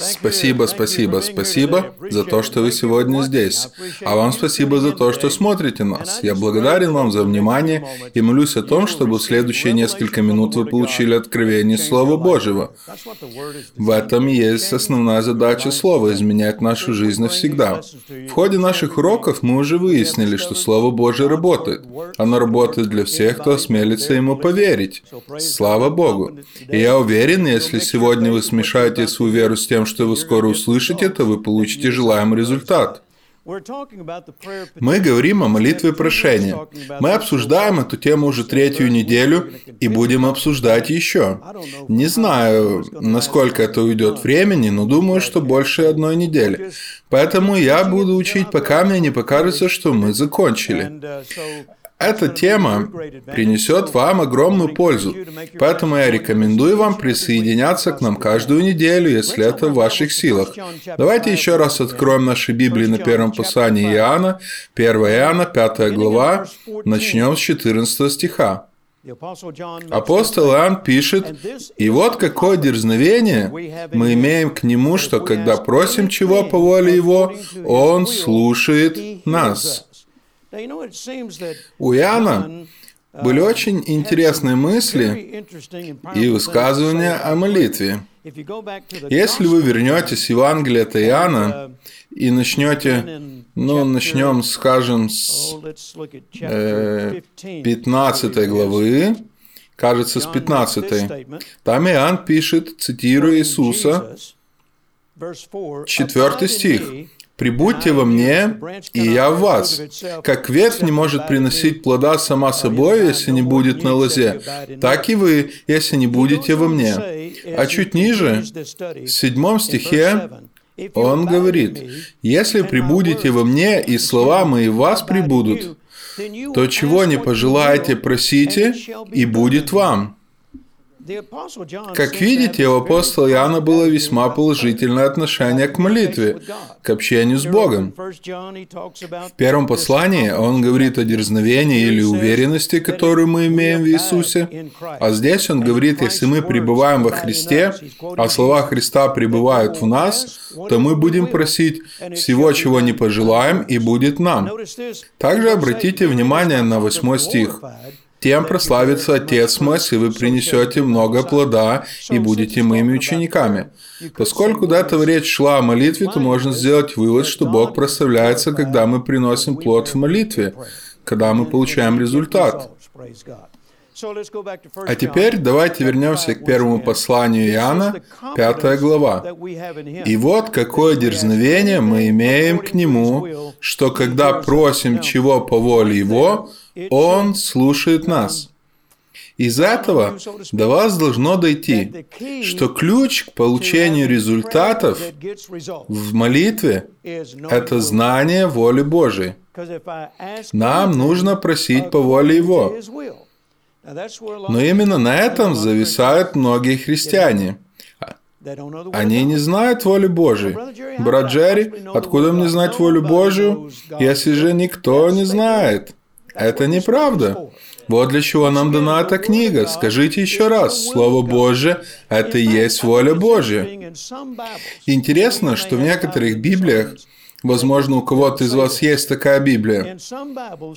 Спасибо, спасибо, спасибо за то, что вы сегодня здесь. А вам спасибо за то, что смотрите нас. Я благодарен вам за внимание и молюсь о том, чтобы в следующие несколько минут вы получили откровение Слова Божьего. В этом есть основная задача Слова – изменять нашу жизнь навсегда. В ходе наших уроков мы уже выяснили, что Слово Божье работает. Оно работает для всех, кто осмелится ему поверить. Слава Богу. И я уверен, если сегодня вы смешаете свою веру с тем, что вы скоро услышите, то вы получите желаемый результат. Мы говорим о молитве прошения. Мы обсуждаем эту тему уже третью неделю и будем обсуждать еще. Не знаю, насколько это уйдет времени, но думаю, что больше одной недели. Поэтому я буду учить, пока мне не покажется, что мы закончили. Эта тема принесет вам огромную пользу, поэтому я рекомендую вам присоединяться к нам каждую неделю, если это в ваших силах. Давайте еще раз откроем наши Библии на первом послании Иоанна, 1 Иоанна, 5 глава, начнем с 14 стиха. Апостол Иоанн пишет, «И вот какое дерзновение мы имеем к Нему, что когда просим чего по воле Его, Он слушает нас». У Иоанна были очень интересные мысли и высказывания о молитве. Если вы вернетесь в Евангелие от Иоанна и начнете, ну, начнем, скажем, с э, 15 главы, кажется, с 15. Там Иоанн пишет, цитируя Иисуса, 4 стих. «Прибудьте во мне, и я в вас. Как ветвь не может приносить плода сама собой, если не будет на лозе, так и вы, если не будете во мне». А чуть ниже, в седьмом стихе, он говорит, «Если прибудете во мне, и слова мои в вас прибудут, то чего не пожелаете, просите, и будет вам». Как видите, у апостола Иоанна было весьма положительное отношение к молитве, к общению с Богом. В первом послании он говорит о дерзновении или уверенности, которую мы имеем в Иисусе, а здесь он говорит, если мы пребываем во Христе, а слова Христа пребывают в нас, то мы будем просить всего, чего не пожелаем, и будет нам. Также обратите внимание на восьмой стих. Тем прославится Отец мой, если вы принесете много плода и будете моими учениками. Поскольку до этого речь шла о молитве, то можно сделать вывод, что Бог прославляется, когда мы приносим плод в молитве, когда мы получаем результат. А теперь давайте вернемся к первому посланию Иоанна, 5 глава. «И вот какое дерзновение мы имеем к Нему, что когда просим чего по воле Его, Он слушает нас». Из этого до вас должно дойти, что ключ к получению результатов в молитве – это знание воли Божией. Нам нужно просить по воле Его. Но именно на этом зависают многие христиане. Они не знают воли Божией. Брат Джерри, откуда мне знать волю Божию, если же никто не знает? Это неправда. Вот для чего нам дана эта книга. Скажите еще раз, Слово Божье – это и есть воля Божья. Интересно, что в некоторых Библиях Возможно, у кого-то из вас есть такая Библия.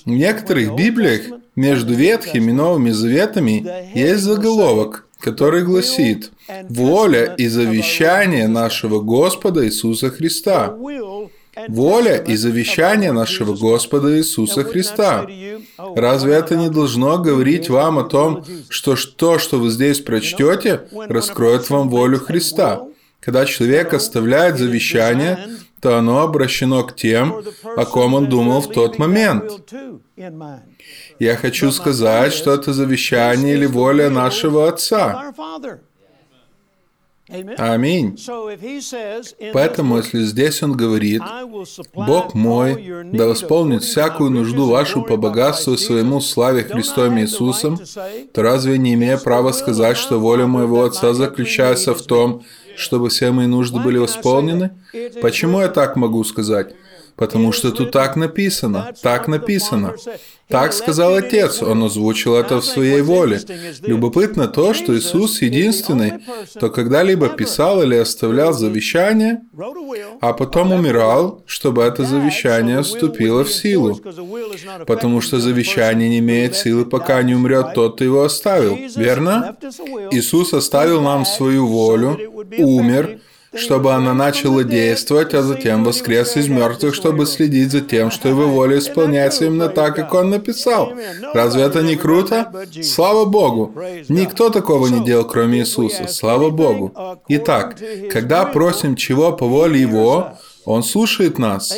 В некоторых Библиях между Ветхими и Новыми Заветами есть заголовок, который гласит «Воля и завещание нашего Господа Иисуса Христа». Воля и завещание нашего Господа Иисуса Христа. Разве это не должно говорить вам о том, что то, что вы здесь прочтете, раскроет вам волю Христа? Когда человек оставляет завещание, то оно обращено к тем, о ком он думал в тот момент. Я хочу сказать, что это завещание или воля нашего Отца. Аминь. Поэтому, если здесь он говорит, «Бог мой, да восполнит всякую нужду вашу по богатству своему славе Христом Иисусом», то разве не имея права сказать, что воля моего Отца заключается в том, чтобы все мои нужды были восполнены? Почему я так могу сказать? Потому что тут так написано, так написано. Так сказал Отец, Он озвучил это в своей воле. Любопытно то, что Иисус единственный, кто когда-либо писал или оставлял завещание, а потом умирал, чтобы это завещание вступило в силу. Потому что завещание не имеет силы, пока не умрет тот, кто его оставил. Верно? Иисус оставил нам свою волю, умер, чтобы она начала действовать, а затем воскрес из мертвых, чтобы следить за тем, что его воля исполняется именно так, как он написал. Разве это не круто? Слава Богу! Никто такого не делал, кроме Иисуса. Слава Богу! Итак, когда просим чего по воле Его, Он слушает нас.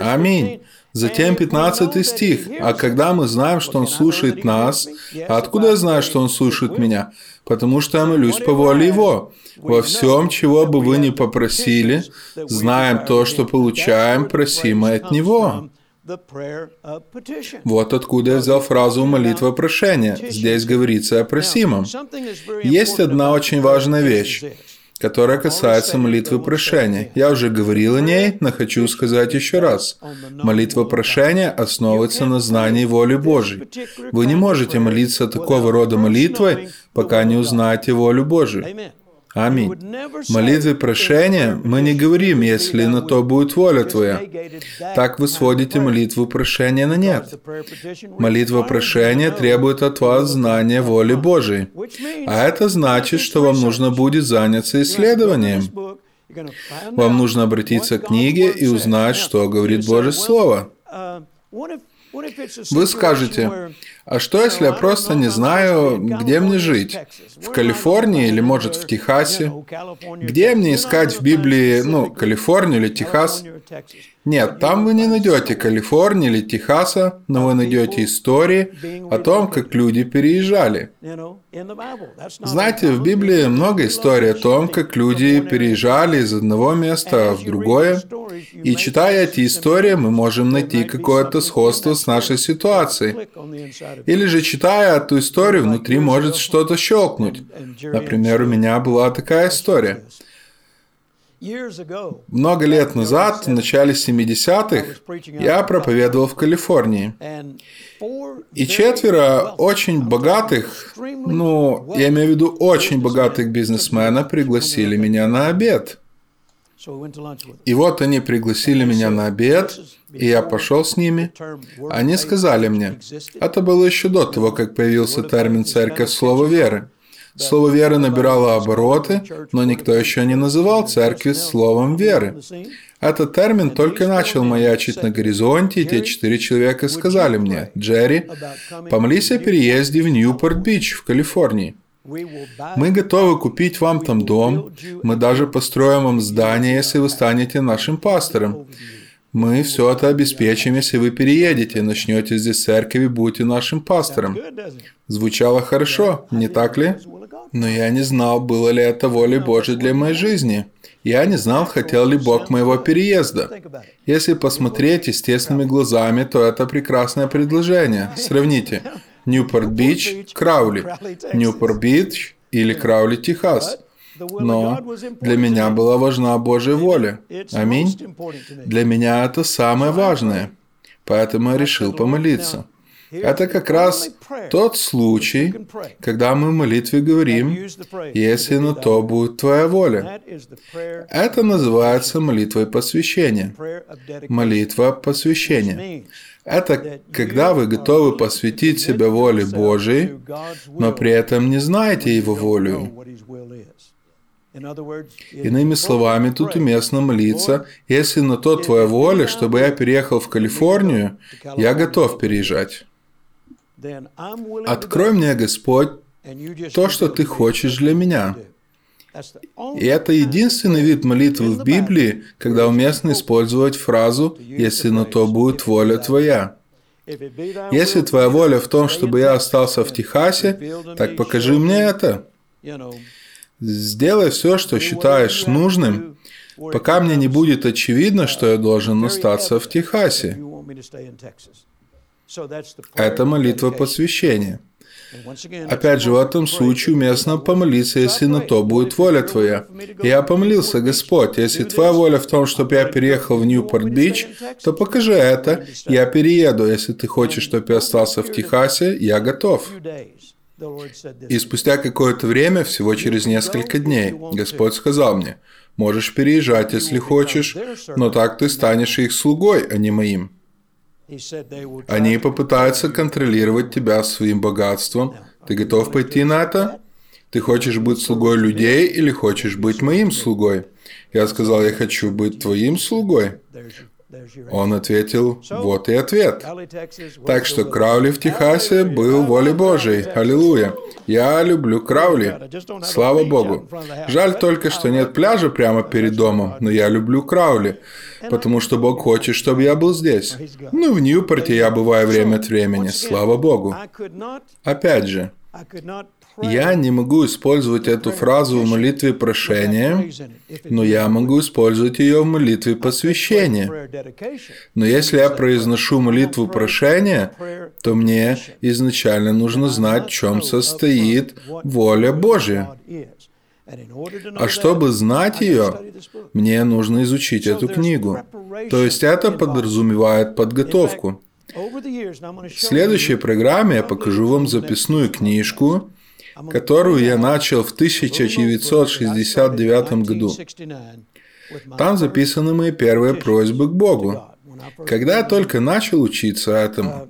Аминь. Затем 15 стих. «А когда мы знаем, что Он слушает нас, а откуда я знаю, что Он слушает меня? Потому что я молюсь по воле Его. Во всем, чего бы вы ни попросили, знаем то, что получаем, просимо от Него». Вот откуда я взял фразу «молитва прошения». Здесь говорится о просимом. Есть одна очень важная вещь которая касается молитвы прошения. Я уже говорил о ней, но хочу сказать еще раз. Молитва прошения основывается на знании воли Божьей. Вы не можете молиться такого рода молитвой, пока не узнаете волю Божию. Аминь. В молитве прошения мы не говорим, если на то будет воля Твоя. Так вы сводите молитву прошения на нет. Молитва прошения требует от вас знания воли Божией. А это значит, что вам нужно будет заняться исследованием. Вам нужно обратиться к книге и узнать, что говорит Божье Слово. Вы скажете, а что если я просто не знаю, где мне жить? В Калифорнии или, может, в Техасе? Где мне искать в Библии, ну, Калифорнию или Техас? Нет, там вы не найдете Калифорнии или Техаса, но вы найдете истории о том, как люди переезжали. Знаете, в Библии много историй о том, как люди переезжали из одного места в другое, и читая эти истории, мы можем найти какое-то сходство с нашей ситуацией. Или же, читая эту историю, внутри может что-то щелкнуть. Например, у меня была такая история. Много лет назад, в начале 70-х, я проповедовал в Калифорнии. И четверо очень богатых, ну, я имею в виду очень богатых бизнесменов пригласили меня на обед. И вот они пригласили меня на обед, и я пошел с ними. Они сказали мне, это было еще до того, как появился термин «церковь слова веры». Слово веры набирало обороты, но никто еще не называл церкви словом веры. Этот термин только начал маячить на горизонте, и те четыре человека сказали мне, «Джерри, помолись о переезде в Ньюпорт-Бич в Калифорнии». Мы готовы купить вам там дом, мы даже построим вам здание, если вы станете нашим пастором. Мы все это обеспечим, если вы переедете, начнете здесь церковь и будете нашим пастором. Звучало хорошо, не так ли? Но я не знал, было ли это волей Божьей для моей жизни. Я не знал, хотел ли Бог моего переезда. Если посмотреть естественными глазами, то это прекрасное предложение. Сравните. Ньюпорт-Бич, Краули. Ньюпорт-Бич или Краули, Техас. Но для меня была важна Божья воля. Аминь. Для меня это самое важное. Поэтому я решил помолиться. Это как раз тот случай, когда мы в молитве говорим, если на то будет Твоя воля. Это называется молитвой посвящения. Молитва посвящения. Это когда вы готовы посвятить себя воле Божией, но при этом не знаете Его волю. Иными словами, тут уместно молиться, если на то Твоя воля, чтобы я переехал в Калифорнию, я готов переезжать. Открой мне, Господь, то, что Ты хочешь для меня. И это единственный вид молитвы в Библии, когда уместно использовать фразу «если на то будет воля Твоя». Если Твоя воля в том, чтобы я остался в Техасе, так покажи мне это. Сделай все, что считаешь нужным, пока мне не будет очевидно, что я должен остаться в Техасе. Это молитва посвящения. Опять же, в этом случае уместно помолиться, если на то будет воля Твоя. Я помолился, Господь, если Твоя воля в том, чтобы я переехал в Ньюпорт-Бич, то покажи это, я перееду. Если Ты хочешь, чтобы я остался в Техасе, я готов. И спустя какое-то время, всего через несколько дней, Господь сказал мне, можешь переезжать, если хочешь, но так ты станешь их слугой, а не моим. Они попытаются контролировать тебя своим богатством. Ты готов пойти на это? Ты хочешь быть слугой людей или хочешь быть моим слугой? Я сказал, я хочу быть твоим слугой. Он ответил, вот и ответ. Так что Краули в Техасе был волей Божией. Аллилуйя. Я люблю Краули. Слава Богу. Жаль только, что нет пляжа прямо перед домом, но я люблю Краули, потому что Бог хочет, чтобы я был здесь. Ну, в Ньюпорте я бываю время от времени. Слава Богу. Опять же, я не могу использовать эту фразу в молитве прошения, но я могу использовать ее в молитве посвящения. Но если я произношу молитву прошения, то мне изначально нужно знать, в чем состоит воля Божья. А чтобы знать ее, мне нужно изучить эту книгу. То есть это подразумевает подготовку. В следующей программе я покажу вам записную книжку, которую я начал в 1969 году. Там записаны мои первые просьбы к Богу. Когда я только начал учиться этому,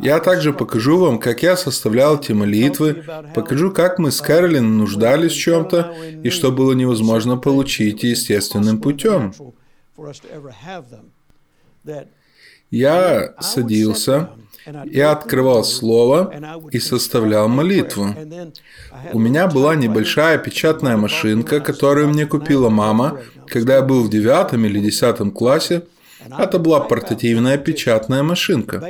я также покажу вам, как я составлял эти молитвы, покажу, как мы с Кэролин нуждались в чем-то и что было невозможно получить естественным путем. Я садился, я открывал слово и составлял молитву. У меня была небольшая печатная машинка, которую мне купила мама, когда я был в девятом или десятом классе. Это была портативная печатная машинка.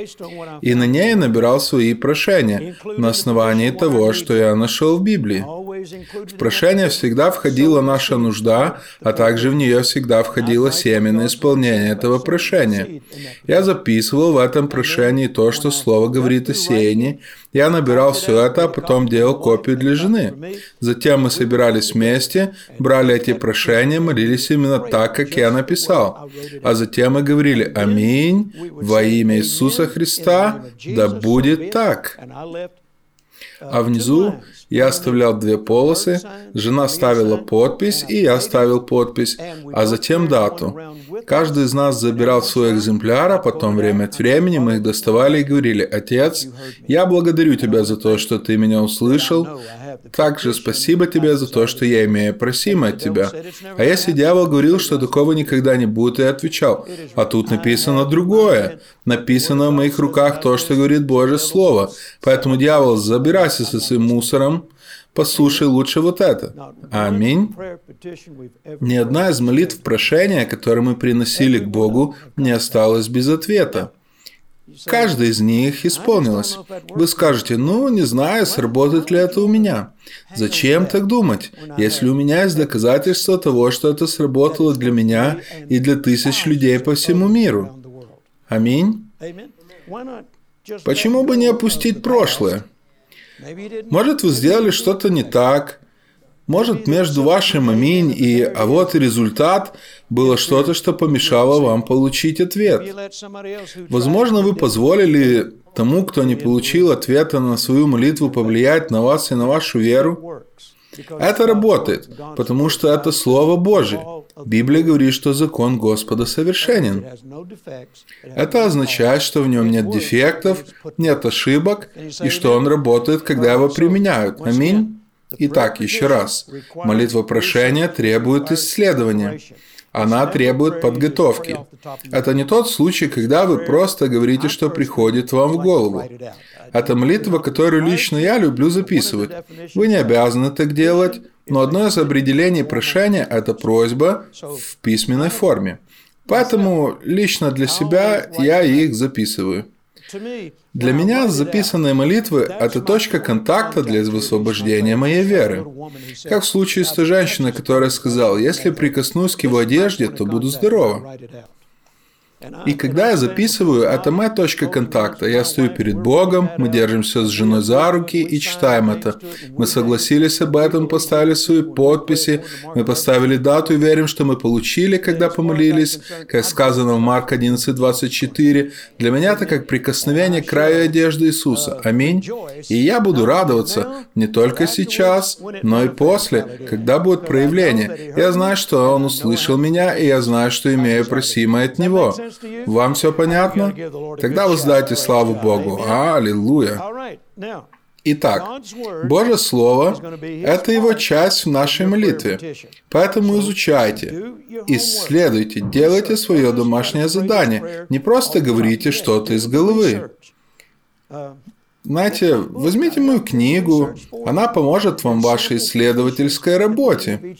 И на ней я набирал свои прошения на основании того, что я нашел в Библии. В прошение всегда входила наша нужда, а также в нее всегда входило семя на исполнение этого прошения. Я записывал в этом прошении то, что Слово говорит о сеянии. Я набирал все это, а потом делал копию для жены. Затем мы собирались вместе, брали эти прошения, молились именно так, как я написал. А затем мы говорили «Аминь, во имя Иисуса Христа, да будет так». А внизу я оставлял две полосы, жена ставила подпись, и я ставил подпись, а затем дату. Каждый из нас забирал свой экземпляр, а потом время от времени мы их доставали и говорили, «Отец, я благодарю тебя за то, что ты меня услышал. Также спасибо тебе за то, что я имею просимое от тебя». А если дьявол говорил, что такого никогда не будет, я отвечал, «А тут написано другое. Написано в моих руках то, что говорит Божье Слово. Поэтому, дьявол, забирайся со своим мусором, послушай лучше вот это. Аминь. Ни одна из молитв прошения, которые мы приносили к Богу, не осталась без ответа. Каждая из них исполнилась. Вы скажете, ну, не знаю, сработает ли это у меня. Зачем так думать, если у меня есть доказательства того, что это сработало для меня и для тысяч людей по всему миру? Аминь. Почему бы не опустить прошлое? Может, вы сделали что-то не так. Может, между вашим аминь и «а вот результат» было что-то, что помешало вам получить ответ. Возможно, вы позволили тому, кто не получил ответа на свою молитву, повлиять на вас и на вашу веру. Это работает, потому что это Слово Божье. Библия говорит, что закон Господа совершенен. Это означает, что в нем нет дефектов, нет ошибок, и что он работает, когда его применяют. Аминь. Итак, еще раз. Молитва прошения требует исследования. Она требует подготовки. Это не тот случай, когда вы просто говорите, что приходит вам в голову. Это молитва, которую лично я люблю записывать. Вы не обязаны так делать, но одно из определений прошения – это просьба в письменной форме. Поэтому лично для себя я их записываю. Для меня записанные молитвы – это точка контакта для высвобождения моей веры. Как в случае с той женщиной, которая сказала, «Если прикоснусь к его одежде, то буду здорова». И когда я записываю, это моя точка контакта. Я стою перед Богом, мы держимся с женой за руки и читаем это. Мы согласились об этом, поставили свои подписи, мы поставили дату и верим, что мы получили, когда помолились, как сказано в Марк 11:24. Для меня это как прикосновение к краю одежды Иисуса. Аминь. И я буду радоваться не только сейчас, но и после, когда будет проявление. Я знаю, что Он услышал меня, и я знаю, что имею просимое от Него. Вам все понятно? Тогда воздайте славу Богу. Аллилуйя. Итак, Божье Слово – это его часть в нашей молитве. Поэтому изучайте, исследуйте, делайте свое домашнее задание. Не просто говорите что-то из головы. Знаете, возьмите мою книгу, она поможет вам в вашей исследовательской работе.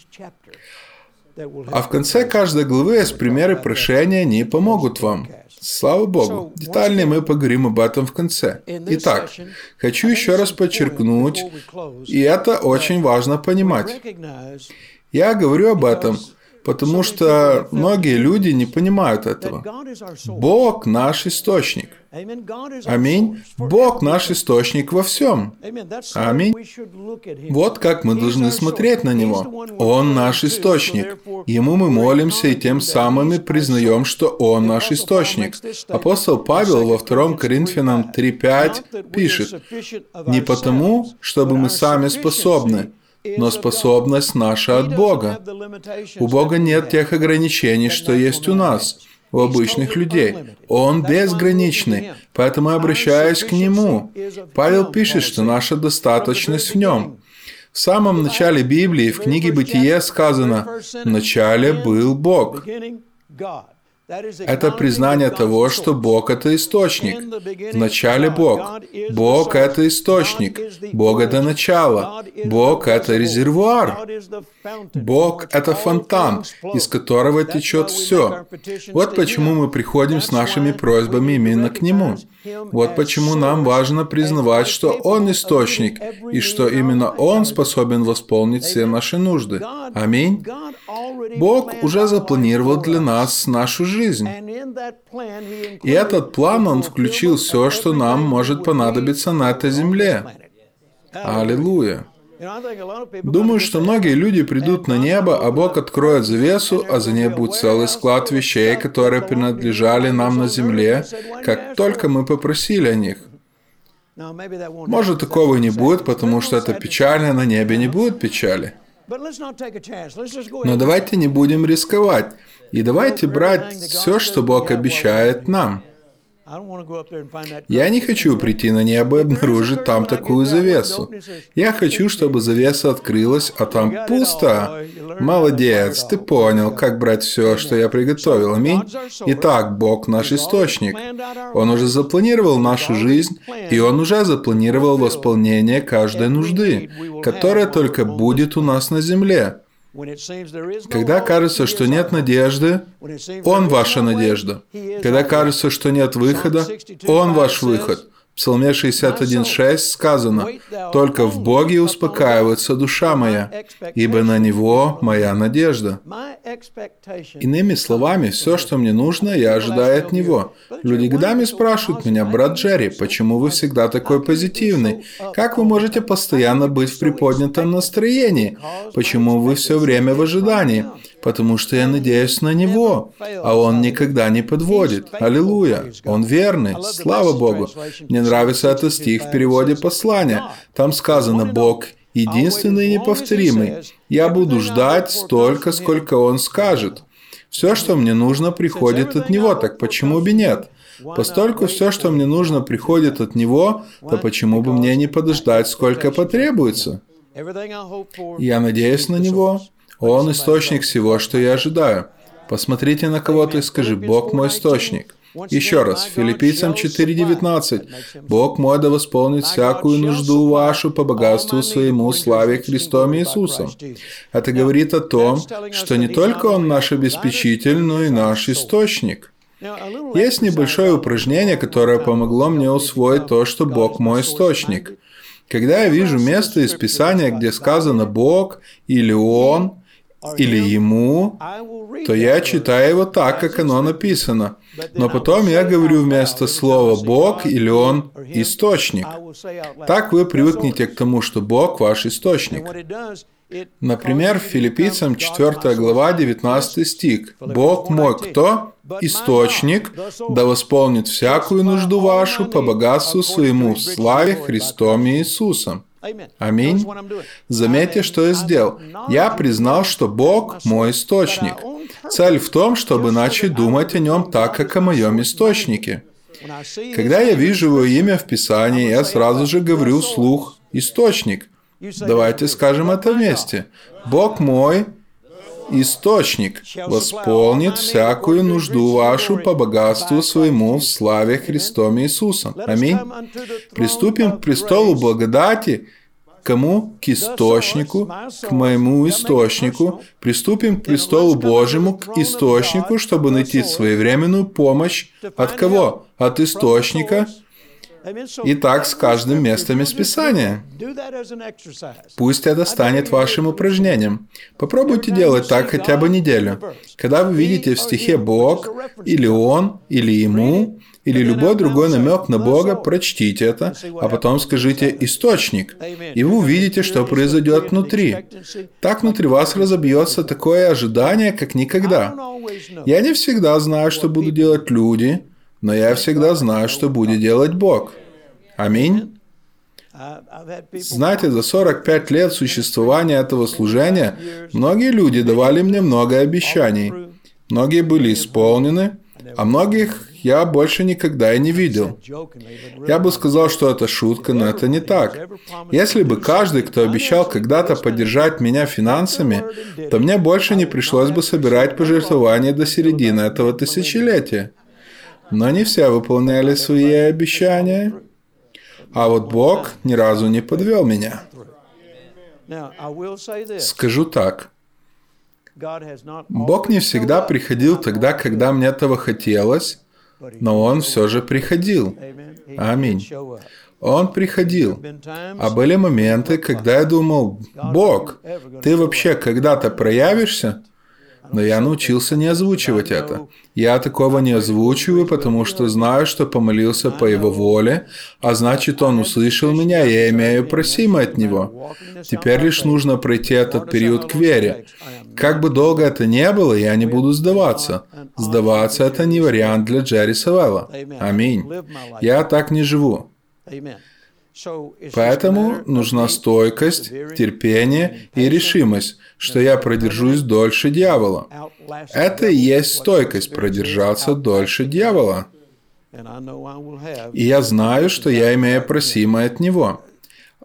А в конце каждой главы есть примеры прошения, они помогут вам. Слава Богу. Детальнее мы поговорим об этом в конце. Итак, хочу еще раз подчеркнуть, и это очень важно понимать. Я говорю об этом, потому что многие люди не понимают этого. Бог наш источник. Аминь. Бог наш источник во всем. Аминь. Вот как мы должны смотреть на Него. Он наш источник. Ему мы молимся и тем самым и признаем, что Он наш источник. Апостол Павел во 2 Коринфянам 3.5 пишет, «Не потому, чтобы мы сами способны, но способность наша от Бога. У Бога нет тех ограничений, что есть у нас – у обычных людей. Он безграничный, поэтому обращаясь к Нему. Павел пишет, что наша достаточность в Нем. В самом начале Библии, в книге Бытие сказано «В начале был Бог». Это признание того, что Бог – это источник. Вначале Бог. Бог – это источник. Бог – это начало. Бог – это резервуар. Бог – это фонтан, из которого течет все. Вот почему мы приходим с нашими просьбами именно к Нему. Вот почему нам важно признавать, что Он источник, и что именно Он способен восполнить все наши нужды. Аминь. Бог уже запланировал для нас нашу жизнь. И этот план Он включил все, что нам может понадобиться на этой земле. Аллилуйя. Думаю, что многие люди придут на небо, а Бог откроет завесу, а за ней будет целый склад вещей, которые принадлежали нам на земле, как только мы попросили о них. Может, такого не будет, потому что это печально, на небе не будет печали. Но давайте не будем рисковать. И давайте брать все, что Бог обещает нам. Я не хочу прийти на небо и обнаружить там такую завесу. Я хочу, чтобы завеса открылась, а там пусто. Молодец, ты понял, как брать все, что я приготовил. Аминь. Итак, Бог наш источник. Он уже запланировал нашу жизнь, и Он уже запланировал восполнение каждой нужды, которая только будет у нас на земле. Когда кажется, что нет надежды, Он ваша надежда. Когда кажется, что нет выхода, Он ваш выход. В Псалме 61.6 сказано, «Только в Боге успокаивается душа моя, ибо на Него моя надежда». Иными словами, все, что мне нужно, я ожидаю от Него. Люди годами спрашивают меня, брат Джерри, почему вы всегда такой позитивный? Как вы можете постоянно быть в приподнятом настроении? Почему вы все время в ожидании? Потому что я надеюсь на Него, а Он никогда не подводит. Аллилуйя! Он верный. Слава Богу! Мне нравится этот стих в переводе послания. Там сказано «Бог единственный и неповторимый. Я буду ждать столько, сколько Он скажет». Все, что мне нужно, приходит от Него, так почему бы нет? Постольку все, что мне нужно, приходит от Него, то почему бы мне не подождать, сколько потребуется? Я надеюсь на Него, он источник всего, что я ожидаю. Посмотрите на кого-то и скажи, Бог мой источник. Еще раз, Филиппийцам 4.19. «Бог мой да восполнит всякую нужду вашу по богатству своему, славе Христом Иисусом». Это говорит о том, что не только Он наш обеспечитель, но и наш источник. Есть небольшое упражнение, которое помогло мне усвоить то, что Бог мой источник. Когда я вижу место из Писания, где сказано «Бог» или «Он», или ему, то я читаю его так, как оно написано. Но потом я говорю вместо слова «Бог» или «Он» «Источник». Так вы привыкнете к тому, что Бог – ваш источник. Например, в Филиппийцам 4 глава 19 стих. «Бог мой кто? Источник, да восполнит всякую нужду вашу по богатству своему в славе Христом Иисусом». Аминь. Заметьте, что я сделал. Я признал, что Бог мой источник. Цель в том, чтобы начать думать о нем так, как о моем источнике. Когда я вижу его имя в Писании, я сразу же говорю вслух «источник». Давайте скажем это вместе. Бог мой источник восполнит всякую нужду вашу по богатству своему в славе Христом Иисусом. Аминь. Приступим к престолу благодати, кому? К источнику, к моему источнику. Приступим к престолу Божьему, к источнику, чтобы найти своевременную помощь от кого? От источника, и так с каждым местом из Писания. Пусть это станет вашим упражнением. Попробуйте делать так хотя бы неделю. Когда вы видите в стихе «Бог» или «Он» или «Ему», или любой другой намек на Бога, прочтите это, а потом скажите «источник», и вы увидите, что произойдет внутри. Так внутри вас разобьется такое ожидание, как никогда. Я не всегда знаю, что будут делать люди, но я всегда знаю, что будет делать Бог. Аминь. Знаете, за 45 лет существования этого служения многие люди давали мне много обещаний. Многие были исполнены, а многих я больше никогда и не видел. Я бы сказал, что это шутка, но это не так. Если бы каждый, кто обещал когда-то поддержать меня финансами, то мне больше не пришлось бы собирать пожертвования до середины этого тысячелетия. Но не все выполняли свои обещания. А вот Бог ни разу не подвел меня. Скажу так. Бог не всегда приходил тогда, когда мне этого хотелось, но Он все же приходил. Аминь. Он приходил. А были моменты, когда я думал, Бог, ты вообще когда-то проявишься? Но я научился не озвучивать это. Я такого не озвучиваю, потому что знаю, что помолился по Его воле, а значит, Он услышал меня, и я имею просимое от Него. Теперь лишь нужно пройти этот период к вере. Как бы долго это ни было, я не буду сдаваться. Сдаваться – это не вариант для Джерри Савелла. Аминь. Я так не живу. Поэтому нужна стойкость, терпение и решимость, что я продержусь дольше дьявола. Это и есть стойкость продержаться дольше дьявола. И я знаю, что я имею просимое от него.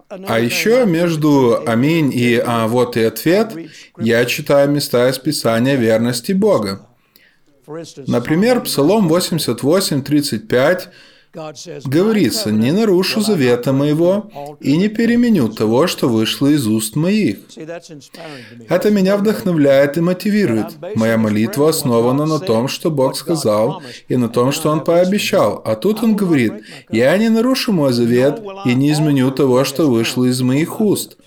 А еще между «Аминь» и «А вот и ответ» я читаю места из Писания верности Бога. Например, Псалом 88, 35 Говорится, не нарушу завета моего и не переменю того, что вышло из уст моих. Это меня вдохновляет и мотивирует. Моя молитва основана на том, что Бог сказал, и на том, что Он пообещал. А тут Он говорит, я не нарушу мой завет и не изменю того, что вышло из моих уст.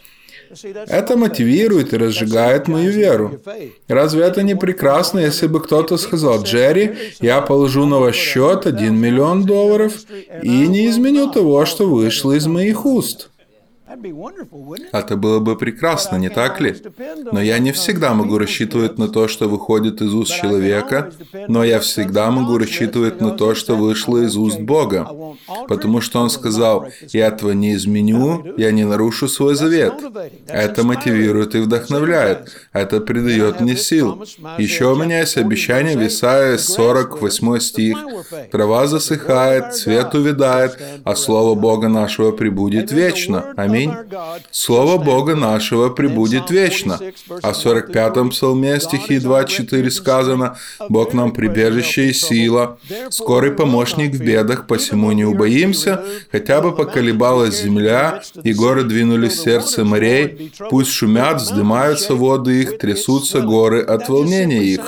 Это мотивирует и разжигает мою веру. Разве это не прекрасно, если бы кто-то сказал, Джерри, я положу на ваш счет 1 миллион долларов и не изменю того, что вышло из моих уст? Это было бы прекрасно, не так ли? Но я не всегда могу рассчитывать на то, что выходит из уст человека, но я всегда могу рассчитывать на то, что вышло из уст Бога. Потому что Он сказал, я этого не изменю, я не нарушу свой завет. Это мотивирует и вдохновляет. Это придает мне сил. Еще у меня есть обещание в Исаия 48 стих. Трава засыхает, цвет увядает, а Слово Бога нашего прибудет вечно. Аминь. Аминь. Слово Бога нашего прибудет вечно. А в 45-м псалме стихи 2-4 сказано «Бог нам прибежище и сила, скорый помощник в бедах, посему не убоимся, хотя бы поколебалась земля, и горы двинулись в сердце морей, пусть шумят, вздымаются воды их, трясутся горы от волнения их».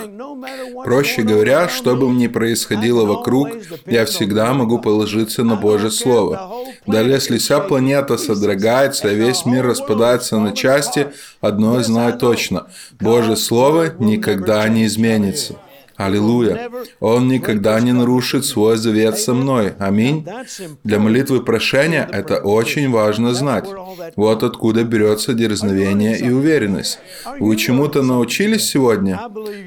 Проще говоря, что бы ни происходило вокруг, я всегда могу положиться на Божье Слово. Даже если вся планета содрогается, а весь мир распадается на части, одно знаю точно – Божье Слово никогда не изменится. Аллилуйя. Он никогда не нарушит свой завет со мной. Аминь. Для молитвы прошения это очень важно знать. Вот откуда берется дерзновение и уверенность. Вы чему-то научились сегодня?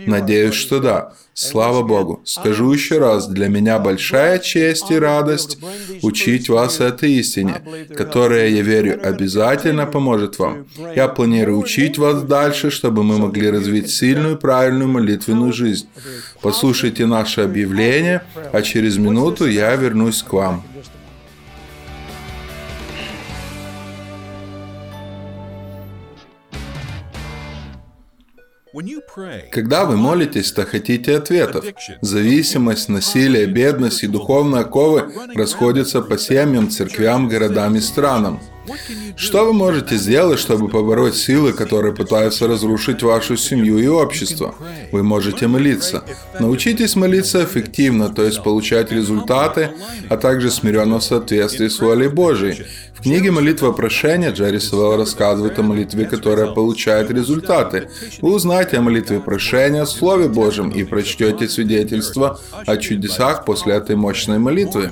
Надеюсь, что да. Слава Богу! Скажу еще раз, для меня большая честь и радость учить вас этой истине, которая, я верю, обязательно поможет вам. Я планирую учить вас дальше, чтобы мы могли развить сильную правильную молитвенную жизнь. Послушайте наше объявление, а через минуту я вернусь к вам. Когда вы молитесь, то хотите ответов. Зависимость, насилие, бедность и духовные оковы расходятся по семьям, церквям, городам и странам. Что вы можете сделать, чтобы побороть силы, которые пытаются разрушить вашу семью и общество? Вы можете молиться. Научитесь молиться эффективно, то есть получать результаты, а также смиренно в соответствии с волей Божией. В книге «Молитва прошения» Джерри Савелл рассказывает о молитве, которая получает результаты. Вы узнаете о молитве прошения в Слове Божьем и прочтете свидетельство о чудесах после этой мощной молитвы.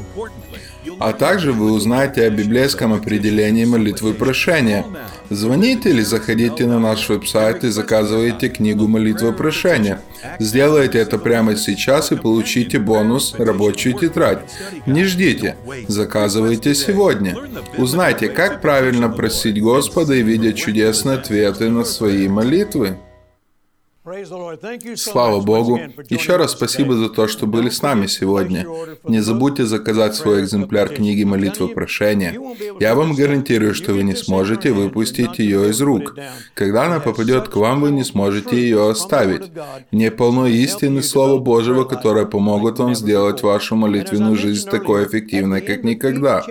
А также вы узнаете о библейском определении молитвы прошения. Звоните или заходите на наш веб-сайт и заказывайте книгу молитвы прошения. Сделайте это прямо сейчас и получите бонус «Рабочую тетрадь». Не ждите, заказывайте сегодня. Узнайте, как правильно просить Господа и видеть чудесные ответы на свои молитвы. Слава Богу! Еще раз спасибо за то, что были с нами сегодня. Не забудьте заказать свой экземпляр книги молитвы прошения. Я вам гарантирую, что вы не сможете выпустить ее из рук. Когда она попадет к вам, вы не сможете ее оставить. Не полно истины Слова Божьего, которое помогут вам сделать вашу молитвенную жизнь такой эффективной, как никогда.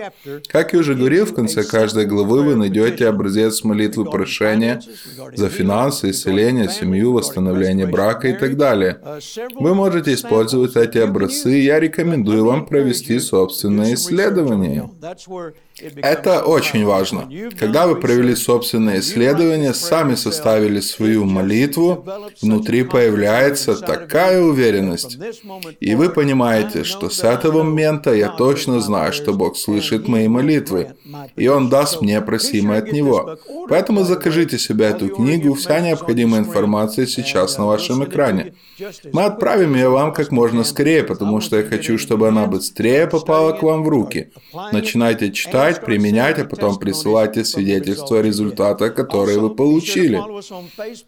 Как я уже говорил, в конце каждой главы вы найдете образец молитвы прошения за финансы, исцеление, семью, восстановление восстановления брака и так далее. Вы можете использовать эти образцы, и я рекомендую вам провести собственное исследование. Это очень важно. Когда вы провели собственное исследование, сами составили свою молитву, внутри появляется такая уверенность. И вы понимаете, что с этого момента я точно знаю, что Бог слышит мои молитвы, и Он даст мне просимое от Него. Поэтому закажите себе эту книгу, вся необходимая информация сейчас на вашем экране. Мы отправим ее вам как можно скорее, потому что я хочу, чтобы она быстрее попала к вам в руки. Начинайте читать, читать, применять, а потом присылайте свидетельство результата, которые вы получили.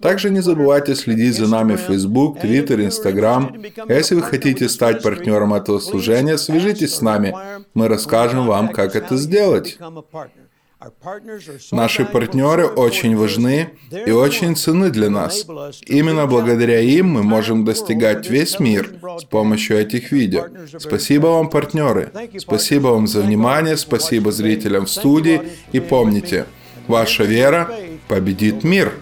Также не забывайте следить за нами в Facebook, Twitter, Instagram. Если вы хотите стать партнером этого служения, свяжитесь с нами. Мы расскажем вам, как это сделать. Наши партнеры очень важны и очень ценны для нас. Именно благодаря им мы можем достигать весь мир с помощью этих видео. Спасибо вам, партнеры. Спасибо вам за внимание, спасибо зрителям в студии. И помните, ваша вера победит мир.